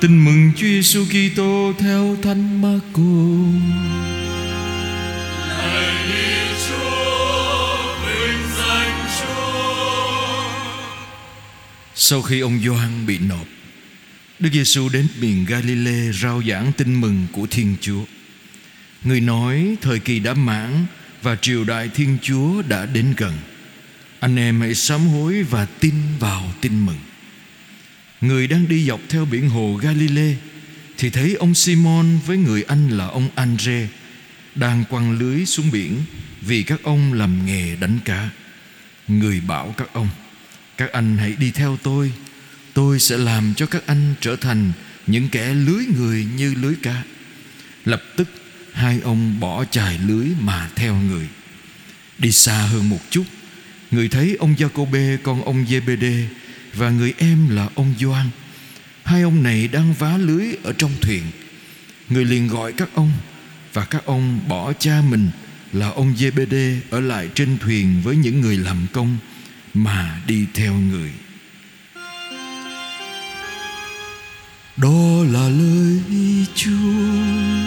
Tin mừng Chúa Giêsu Kitô theo Thánh Marco. Sau khi ông Gioan bị nộp, Đức Giêsu đến miền Galilee rao giảng tin mừng của Thiên Chúa. Người nói thời kỳ đã mãn và triều đại Thiên Chúa đã đến gần. Anh em hãy sám hối và tin vào tin mừng. Người đang đi dọc theo biển hồ Galile, thì thấy ông Simon với người anh là ông Andre đang quăng lưới xuống biển vì các ông làm nghề đánh cá. Người bảo các ông: Các anh hãy đi theo tôi, tôi sẽ làm cho các anh trở thành những kẻ lưới người như lưới cá. Lập tức hai ông bỏ chài lưới mà theo người. Đi xa hơn một chút, người thấy ông Jacobe con ông Giê-bê-đê và người em là ông Doan. Hai ông này đang vá lưới ở trong thuyền. Người liền gọi các ông, và các ông bỏ cha mình là ông JBD ở lại trên thuyền với những người làm công mà đi theo người. Đó là lời Chúa.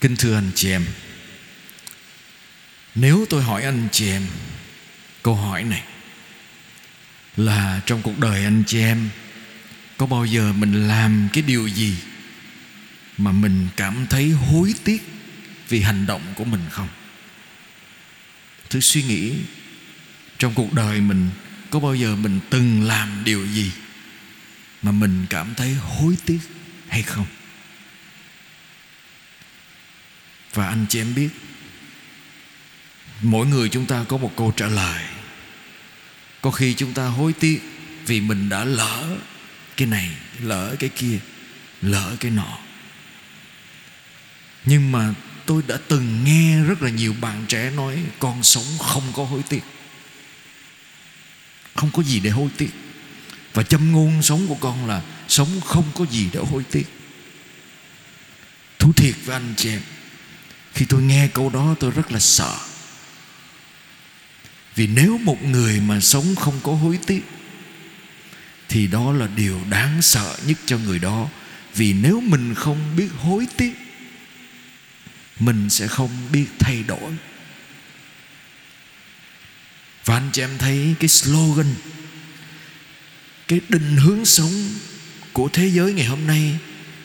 Kính thưa anh chị em, Nếu tôi hỏi anh chị em Câu hỏi này, Là trong cuộc đời anh chị em Có bao giờ mình làm cái điều gì Mà mình cảm thấy hối tiếc Vì hành động của mình không? Thử suy nghĩ, Trong cuộc đời mình Có bao giờ mình từng làm điều gì Mà mình cảm thấy hối tiếc hay không? Và anh chị em biết Mỗi người chúng ta có một câu trả lời. Có khi chúng ta hối tiếc Vì mình đã lỡ Cái này, lỡ cái kia Lỡ cái nọ. Nhưng mà tôi đã từng nghe rất là nhiều bạn trẻ nói Con sống không có hối tiếc. Không có gì để hối tiếc. Và châm ngôn sống của con là Sống không có gì để hối tiếc. Thú thiệt với anh chị em khi tôi nghe câu đó, tôi rất là sợ. Vì nếu một người mà sống không có hối tiếc, thì đó là điều đáng sợ nhất cho người đó. Vì nếu mình không biết hối tiếc, mình sẽ không biết thay đổi. Và anh chị em thấy cái slogan, cái định hướng sống của thế giới ngày hôm nay,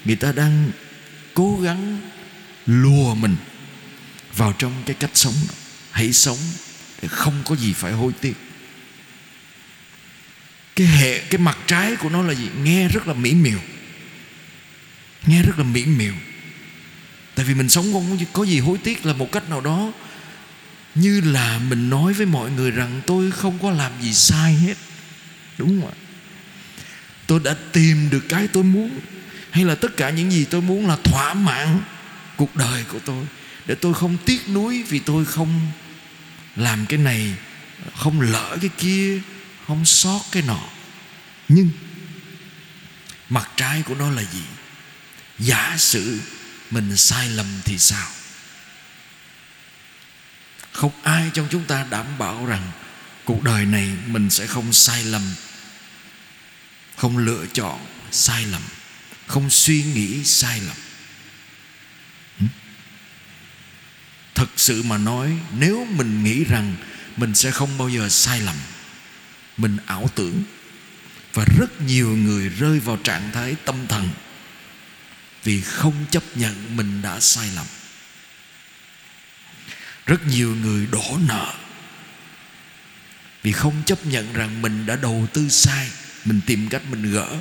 người ta đang cố gắng lùa mình vào trong cái cách sống. Hãy sống để không có gì phải hối tiếc. Cái hệ, cái mặt trái của nó là gì? Nghe rất là mỹ miều. Nghe rất là mỹ miều. Tại vì mình sống không có gì hối tiếc là một cách nào đó như là mình nói với mọi người rằng tôi không có làm gì sai hết. Đúng không ạ? Tôi đã tìm được cái tôi muốn, hay là tất cả những gì tôi muốn là thỏa mãn cuộc đời của tôi để tôi không tiếc nuối vì tôi không làm cái này, không lỡ cái kia, không sót cái nọ. Nhưng mặt trái của nó là gì? Giả sử mình sai lầm thì sao? Không ai trong chúng ta đảm bảo rằng cuộc đời này mình sẽ không sai lầm, không lựa chọn sai lầm, không suy nghĩ sai lầm. Thực sự mà nói, nếu mình nghĩ rằng mình sẽ không bao giờ sai lầm, mình ảo tưởng và rất nhiều người rơi vào trạng thái tâm thần vì không chấp nhận mình đã sai lầm. Rất nhiều người đổ nợ vì không chấp nhận rằng mình đã đầu tư sai, mình tìm cách mình gỡ.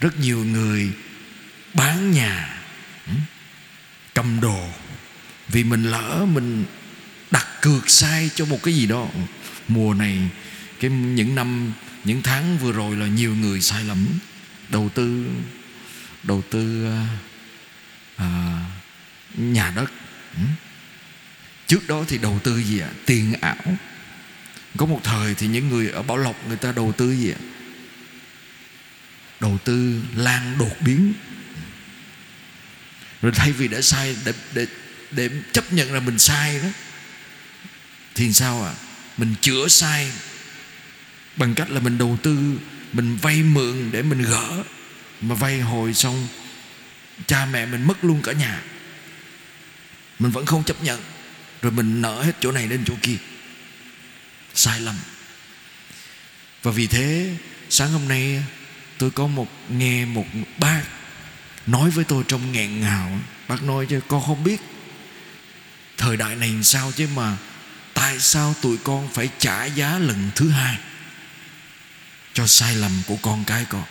Rất nhiều người bán nhà ừ, cầm đồ vì mình lỡ mình đặt cược sai cho một cái gì đó. Mùa này cái những năm những tháng vừa rồi là nhiều người sai lầm. Đầu tư đầu tư à, à nhà đất. Ừ. Trước đó thì đầu tư gì ạ? Tiền ảo. Có một thời thì những người ở bảo lộc người ta đầu tư gì ạ? Đầu tư lan đột biến. Rồi thay vì để sai để để để chấp nhận là mình sai đó. Thì sao à mình chữa sai bằng cách là mình đầu tư, mình vay mượn để mình gỡ. Mà vay hồi xong, cha mẹ mình mất luôn cả nhà. Mình vẫn không chấp nhận. Rồi mình nợ hết chỗ này đến chỗ kia. Sai lầm. Và vì thế, sáng hôm nay, tôi có một, nghe một bác nói với tôi trong nghẹn ngào. Bác nói chứ, con không biết thời đại này sao chứ mà tại sao tụi con phải trả giá lần thứ hai cho sai lầm của con cái con?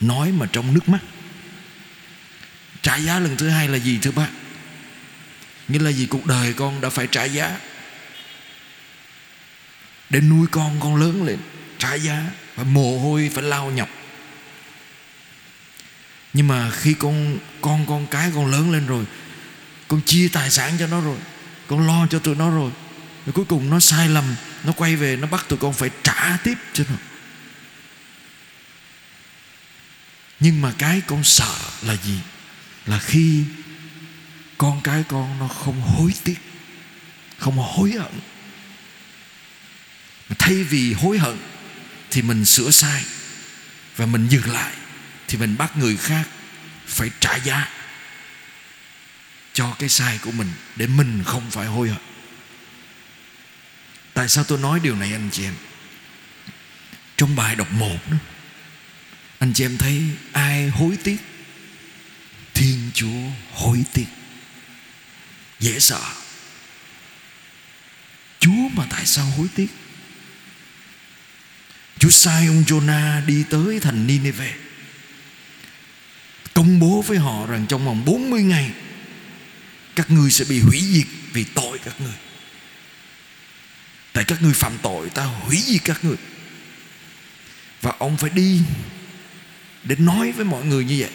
Nói mà trong nước mắt. Trả giá lần thứ hai là gì thưa bác? Nghĩa là gì? Cuộc đời con đã phải trả giá. Để nuôi con con lớn lên, trả giá phải mồ hôi, phải lao nhọc. Nhưng mà khi con con con cái con lớn lên rồi con chia tài sản cho nó rồi. Con lo cho tụi nó rồi. Rồi cuối cùng nó sai lầm, nó quay về, nó bắt tụi con phải trả tiếp cho nó. Nhưng mà cái con sợ là gì? Là khi con cái con nó không hối tiếc, không hối hận. Thay vì hối hận thì mình sửa sai và mình dừng lại, thì mình bắt người khác phải trả giá cho cái sai của mình để mình không phải hối hận. Tại sao tôi nói điều này, anh chị em? Trong bài đọc một đó, anh chị em thấy ai hối tiếc? Thiên chúa hối tiếc. Dễ sợ. Chúa mà tại sao hối tiếc? Chúa sai ông Jonah đi tới thành Nineveh, công bố với họ rằng trong vòng 40 ngày các ngươi sẽ bị hủy diệt vì tội các ngươi. Tại các ngươi phạm tội, ta hủy diệt các ngươi. Và ông phải đi để nói với mọi người như vậy.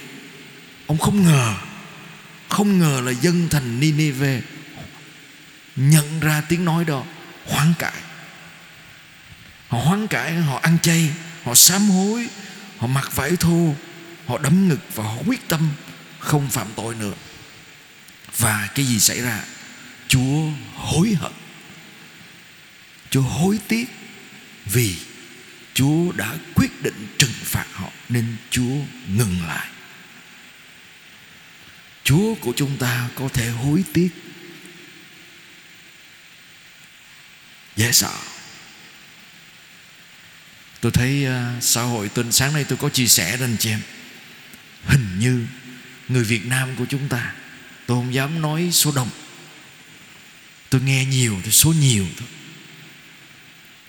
Ông không ngờ không ngờ là dân thành Nineveh nhận ra tiếng nói đó, hoán cải. Họ hoán cải, họ ăn chay, họ sám hối, họ mặc vải thô, họ đấm ngực và họ quyết tâm không phạm tội nữa và cái gì xảy ra? Chúa hối hận. Chúa hối tiếc vì chúa đã quyết định trừng phạt họ nên chúa ngừng lại. Chúa của chúng ta có thể hối tiếc. Dễ sợ. Tôi thấy uh, xã hội tuần sáng nay tôi có chia sẻ đến anh chị em. Hình như người Việt Nam của chúng ta tôi không dám nói số đông. Tôi nghe nhiều thì số nhiều thôi.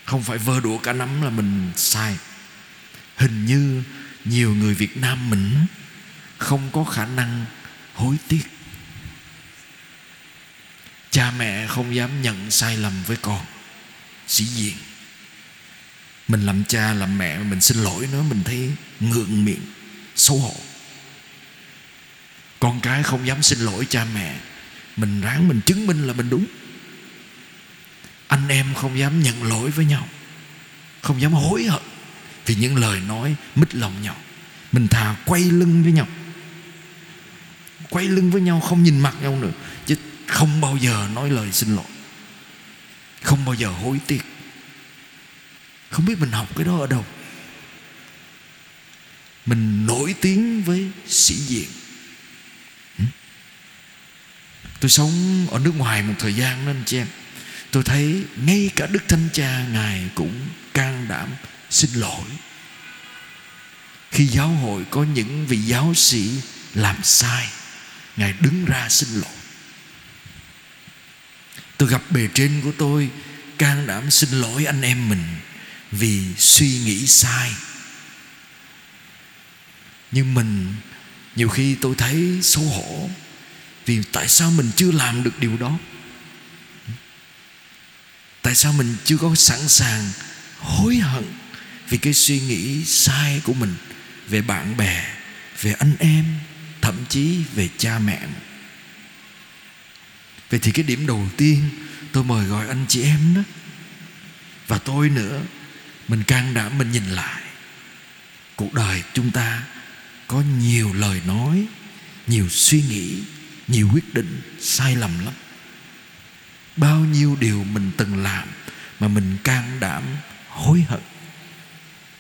Không phải vơ đũa cả nắm là mình sai. Hình như nhiều người Việt Nam mình không có khả năng hối tiếc. Cha mẹ không dám nhận sai lầm với con. Sĩ diện. Mình làm cha, làm mẹ, mình xin lỗi nó, mình thấy ngượng miệng, xấu hổ con cái không dám xin lỗi cha mẹ. Mình ráng mình chứng minh là mình đúng. Anh em không dám nhận lỗi với nhau. Không dám hối hận. Vì những lời nói mít lòng nhau. Mình thà quay lưng với nhau. Quay lưng với nhau không nhìn mặt nhau nữa. Chứ không bao giờ nói lời xin lỗi. Không bao giờ hối tiếc. Không biết mình học cái đó ở đâu. Mình nổi tiếng với sĩ diện tôi sống ở nước ngoài một thời gian nên chị em. Tôi thấy ngay cả đức thánh cha ngài cũng can đảm xin lỗi. Khi giáo hội có những vị giáo sĩ làm sai, ngài đứng ra xin lỗi. Tôi gặp bề trên của tôi can đảm xin lỗi anh em mình vì suy nghĩ sai. Nhưng mình, nhiều khi tôi thấy xấu hổ vì tại sao mình chưa làm được điều đó? Tại sao mình chưa có sẵn sàng hối hận vì cái suy nghĩ sai của mình về bạn bè, về anh em, thậm chí về cha mẹ? Vậy thì cái điểm đầu tiên tôi mời gọi anh chị em đó và tôi nữa, mình can đảm mình nhìn lại. Cuộc đời chúng ta có nhiều lời nói, nhiều suy nghĩ nhiều quyết định sai lầm lắm. Bao nhiêu điều mình từng làm mà mình can đảm, hối hận,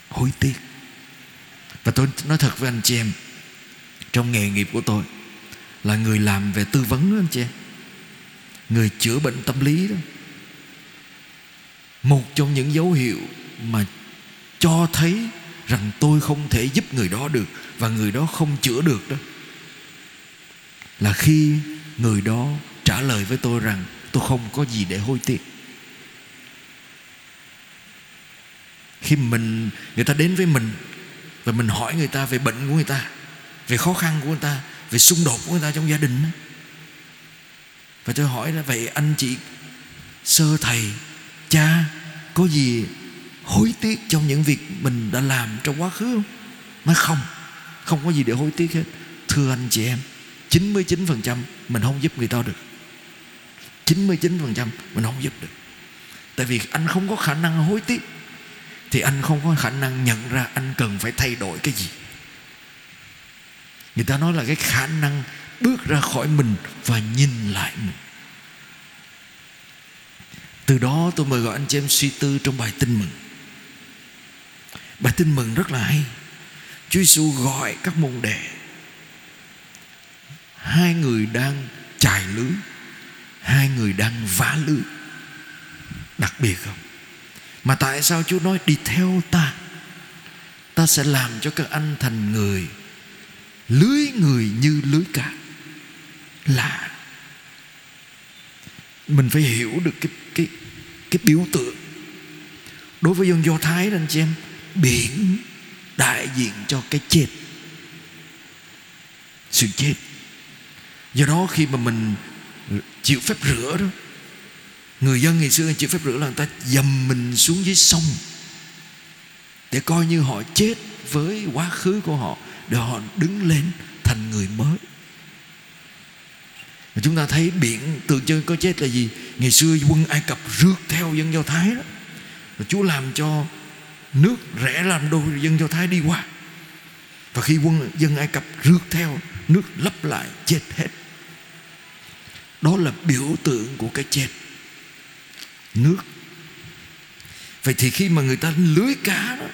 hối tiếc. Và tôi nói thật với anh chị em, trong nghề nghiệp của tôi là người làm về tư vấn đó anh chị em. Người chữa bệnh tâm lý đó. Một trong những dấu hiệu mà cho thấy rằng tôi không thể giúp người đó được và người đó không chữa được đó là khi người đó trả lời với tôi rằng, tôi không có gì để hối tiếc. Khi mình, người ta đến với mình và mình hỏi người ta về bệnh của người ta, về khó khăn của người ta, về xung đột của người ta trong gia đình và tôi hỏi là, vậy anh chị, sơ thầy, cha có gì hối tiếc trong những việc mình đã làm trong quá khứ không? Nói không không có gì để hối tiếc hết. Thưa anh chị em 99% mình không giúp người ta được. 99% mình không giúp được. Tại vì anh không có khả năng hối tiếc, Thì anh không có khả năng nhận ra anh cần phải thay đổi cái gì. Người ta nói là cái khả năng bước ra khỏi mình và nhìn lại mình. Từ đó tôi mời gọi anh chị em suy tư trong bài tin mừng. Bài tin mừng rất là hay. Chúa Giêsu gọi các môn đệ Hai người đang chài lưới hai người đang vá lưới đặc biệt không? Mà tại sao Chúa nói đi theo ta? Ta sẽ làm cho các anh thành người, lưới người như lưới cá. Là mình phải hiểu được cái cái cái biểu tượng. Đối với dân do thái anh chị em, biển đại diện cho cái chết. Sự chết do đó khi mà mình chịu phép rửa đó, người dân ngày xưa chịu phép rửa là người ta dầm mình xuống dưới sông để coi như họ chết với quá khứ của họ, để họ đứng lên thành người mới. Và chúng ta thấy biển tượng trưng có chết là gì? Ngày xưa quân ai cập rước theo dân do thái đó. Và chúa làm cho nước rẽ làm đôi dân do thái đi qua. Và khi quân dân ai cập rước theo, nước lấp lại, chết hết đó là biểu tượng của cái chết. Nước. Vậy thì khi mà người ta lưới cá đó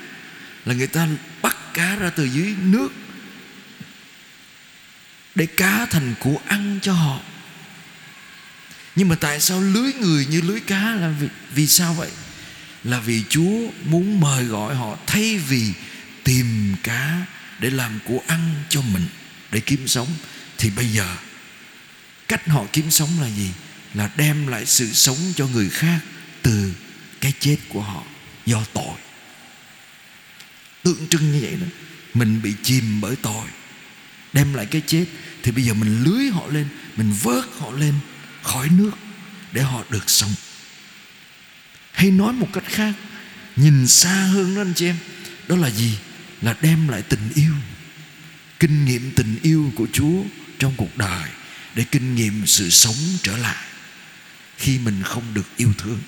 là người ta bắt cá ra từ dưới nước để cá thành của ăn cho họ. Nhưng mà tại sao lưới người như lưới cá là vì, vì sao vậy? Là vì Chúa muốn mời gọi họ thay vì tìm cá để làm của ăn cho mình để kiếm sống. Thì bây giờ cách họ kiếm sống là gì? Là đem lại sự sống cho người khác từ cái chết của họ, do tội. Tượng trưng như vậy đó, mình bị chìm bởi tội, đem lại cái chết, thì bây giờ mình lưới họ lên, mình vớt họ lên khỏi nước để họ được sống. Hay nói một cách khác, nhìn xa hơn đó anh chị em, đó là gì? Là đem lại tình yêu, kinh nghiệm tình yêu của chúa trong cuộc đời để kinh nghiệm sự sống trở lại. Khi mình không được yêu thương,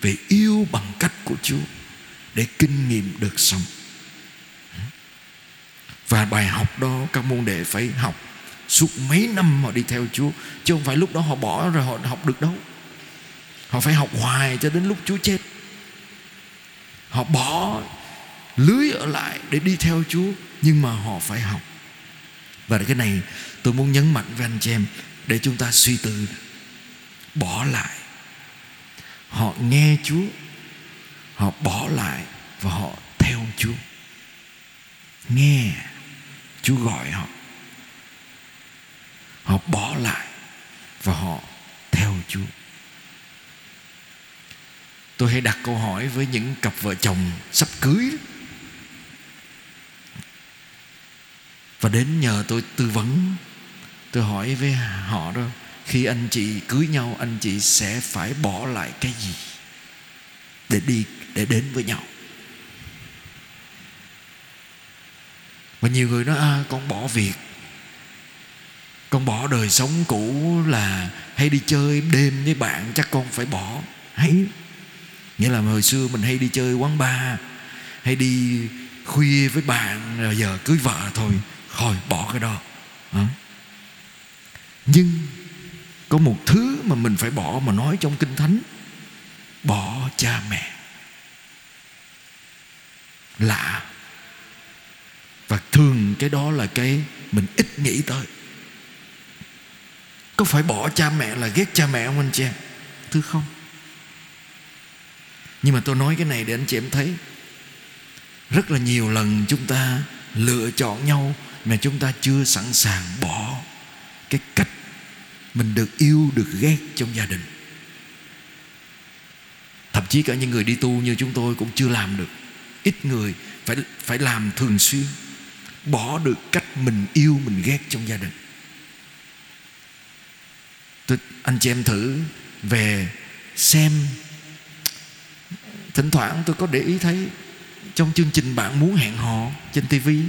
về yêu bằng cách của Chúa để kinh nghiệm được sống. Và bài học đó các môn đệ phải học suốt mấy năm họ đi theo Chúa, chứ không phải lúc đó họ bỏ rồi họ học được đâu. Họ phải học hoài cho đến lúc Chúa chết. Họ bỏ lưới ở lại để đi theo Chúa, nhưng mà họ phải học và cái này tôi muốn nhấn mạnh với anh chị em, để chúng ta suy tư, bỏ lại. Họ nghe chúa, họ bỏ lại và họ theo chúa. Nghe, chúa gọi họ. Họ bỏ lại và họ theo chúa. Tôi hay đặt câu hỏi với những cặp vợ chồng sắp cưới và đến nhờ tôi tư vấn. Tôi hỏi với họ đó khi anh chị cưới nhau anh chị sẽ phải bỏ lại cái gì để đi để đến với nhau? Và nhiều người nói à, con bỏ việc. Con bỏ đời sống cũ là hay đi chơi đêm với bạn chắc con phải bỏ. Hay nghĩa là hồi xưa mình hay đi chơi quán bar hay đi khuya với bạn rồi giờ cưới vợ thôi thôi, bỏ cái đó. À. nhưng có một thứ mà mình phải bỏ mà nói trong kinh thánh. Bỏ cha mẹ. Lạ. Và thường cái đó là cái mình ít nghĩ tới. Có phải bỏ cha mẹ là ghét cha mẹ không anh chị em? Thưa không? Nhưng mà tôi nói cái này để anh chị em thấy. Rất là nhiều lần chúng ta lựa chọn nhau mà chúng ta chưa sẵn sàng bỏ cái cách mình được yêu được ghét trong gia đình. Thậm chí cả những người đi tu như chúng tôi cũng chưa làm được. Ít người phải phải làm thường xuyên bỏ được cách mình yêu mình ghét trong gia đình. Tôi, anh chị em thử về xem. Thỉnh thoảng tôi có để ý thấy trong chương trình bạn muốn hẹn hò trên tivi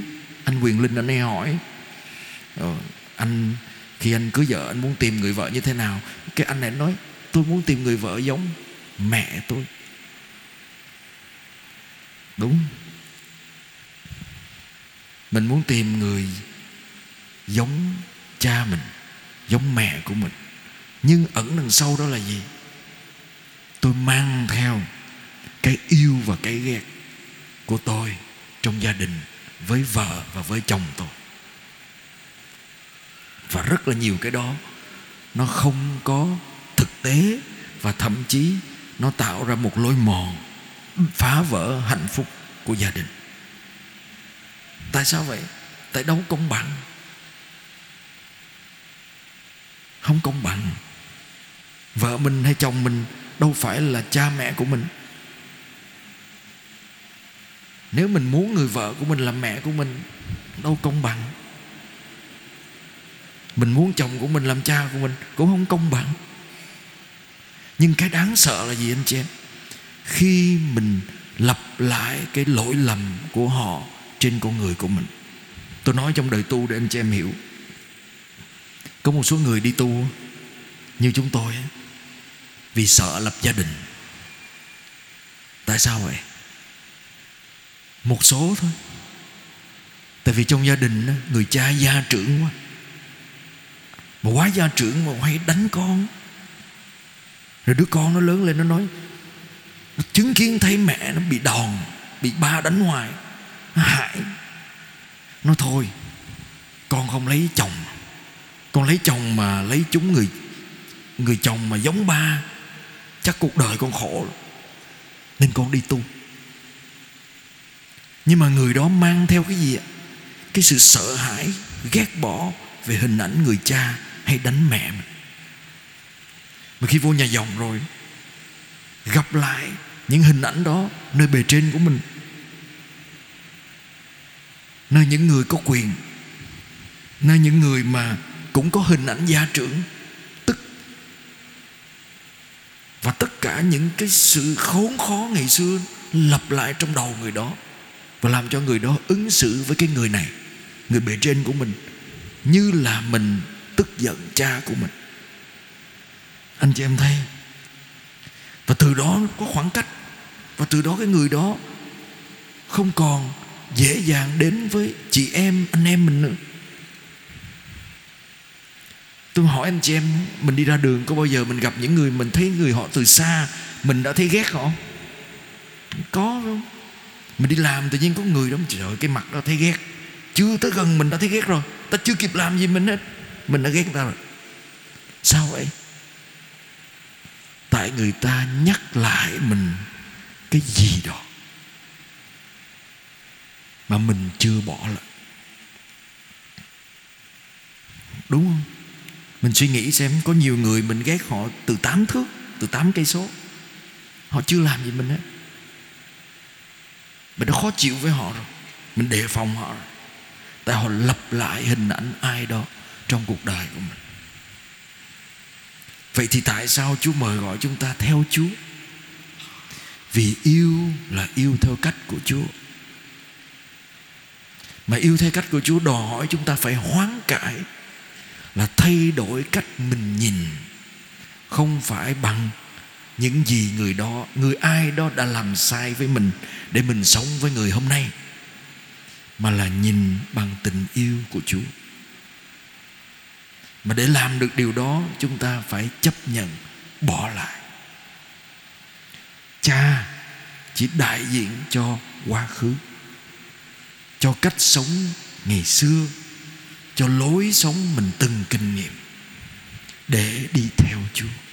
anh quyền linh anh ấy hỏi ờ, anh khi anh cưới vợ anh muốn tìm người vợ như thế nào? Cái anh này nói tôi muốn tìm người vợ giống mẹ tôi. Đúng. Mình muốn tìm người giống cha mình giống mẹ của mình. Nhưng ẩn đằng sau đó là gì? Tôi mang theo cái yêu và cái ghét của tôi trong gia đình với vợ và với chồng tôi. Và rất là nhiều cái đó nó không có thực tế và thậm chí nó tạo ra một lối mòn phá vỡ hạnh phúc của gia đình. Tại sao vậy? Tại đâu công bằng? Không công bằng. Vợ mình hay chồng mình đâu phải là cha mẹ của mình nếu mình muốn người vợ của mình làm mẹ của mình, đâu công bằng. Mình muốn chồng của mình làm cha của mình cũng không công bằng. Nhưng cái đáng sợ là gì anh chị em? Khi mình lặp lại cái lỗi lầm của họ trên con người của mình. Tôi nói trong đời tu để anh chị em hiểu. Có một số người đi tu như chúng tôi vì sợ lập gia đình. Tại sao vậy? Một số thôi. Tại vì trong gia đình người cha gia trưởng quá. Mà quá gia trưởng mà hay đánh con. Rồi đứa con nó lớn lên nó nói, nó chứng kiến thấy mẹ nó bị đòn, bị ba đánh hoài. Nó hại. Nó thôi, con không lấy chồng. Con lấy chồng mà lấy chúng người người chồng mà giống ba, chắc cuộc đời con khổ nên con đi tu nhưng mà người đó mang theo cái gì ạ? Cái sự sợ hãi, ghét bỏ về hình ảnh người cha hay đánh mẹ mình. Mà khi vô nhà dòng rồi, gặp lại những hình ảnh đó nơi bề trên của mình. Nơi những người có quyền, nơi những người mà cũng có hình ảnh gia trưởng, tức. Và tất cả những cái sự khốn khó ngày xưa lặp lại trong đầu người đó và làm cho người đó ứng xử với cái người này, người bề trên của mình, như là mình tức giận cha của mình. Anh chị em thấy? Và từ đó có khoảng cách. Và từ đó cái người đó không còn dễ dàng đến với chị em, anh em mình nữa. Tôi hỏi anh chị em, mình đi ra đường có bao giờ mình gặp những người mình thấy người họ từ xa, mình đã thấy ghét họ có không? Mình đi làm tự nhiên có người đó, trời ơi, cái mặt đó thấy ghét. Chưa tới gần mình đã thấy ghét rồi. Ta chưa kịp làm gì mình hết. Mình đã ghét người ta rồi. Sao vậy? Tại người ta nhắc lại mình cái gì đó mà mình chưa bỏ lại. Đúng không? Mình suy nghĩ xem, có nhiều người mình ghét họ từ 8 thước, từ 8 cây số. Họ chưa làm gì mình hết mình đã khó chịu với họ rồi. Mình đề phòng họ rồi. Tại họ lặp lại hình ảnh ai đó trong cuộc đời của mình. Vậy thì tại sao chúa mời gọi chúng ta theo chúa? Vì yêu là yêu theo cách của chúa. Mà yêu theo cách của chúa đòi hỏi chúng ta phải hoán cải, là thay đổi cách mình nhìn, không phải bằng những gì người đó, người ai đó đã làm sai với mình để mình sống với người hôm nay, mà là nhìn bằng tình yêu của Chúa mà để làm được điều đó, chúng ta phải chấp nhận bỏ lại cha chỉ đại diện cho quá khứ, cho cách sống ngày xưa, cho lối sống mình từng kinh nghiệm để đi theo Chúa.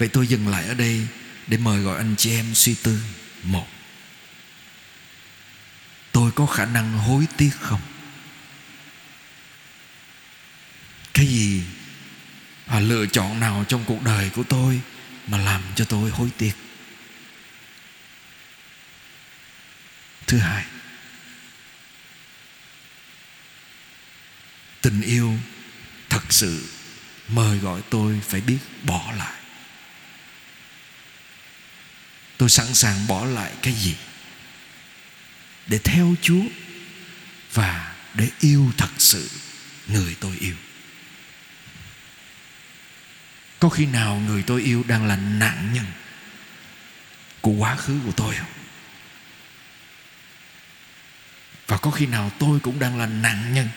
Vậy tôi dừng lại ở đây để mời gọi anh chị em suy tư. Một, tôi có khả năng hối tiếc không? Cái gì và lựa chọn nào trong cuộc đời của tôi mà làm cho tôi hối tiếc? Thứ hai, tình yêu thật sự mời gọi tôi phải biết bỏ lại tôi sẵn sàng bỏ lại cái gì để theo chúa và để yêu thật sự người tôi yêu. Có khi nào người tôi yêu đang là nạn nhân của quá khứ của tôi không? Và có khi nào tôi cũng đang là nạn nhân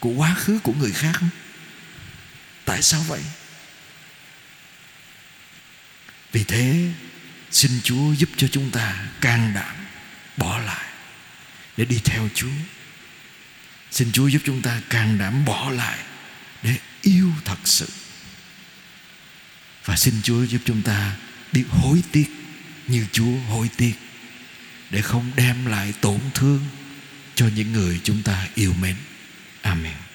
của quá khứ của người khác không? Tại sao vậy? Vì thế xin chúa giúp cho chúng ta can đảm bỏ lại để đi theo chúa. Xin chúa giúp chúng ta can đảm bỏ lại để yêu thật sự. Và xin chúa giúp chúng ta biết hối tiếc như chúa hối tiếc để không đem lại tổn thương cho những người chúng ta yêu mến. Amen.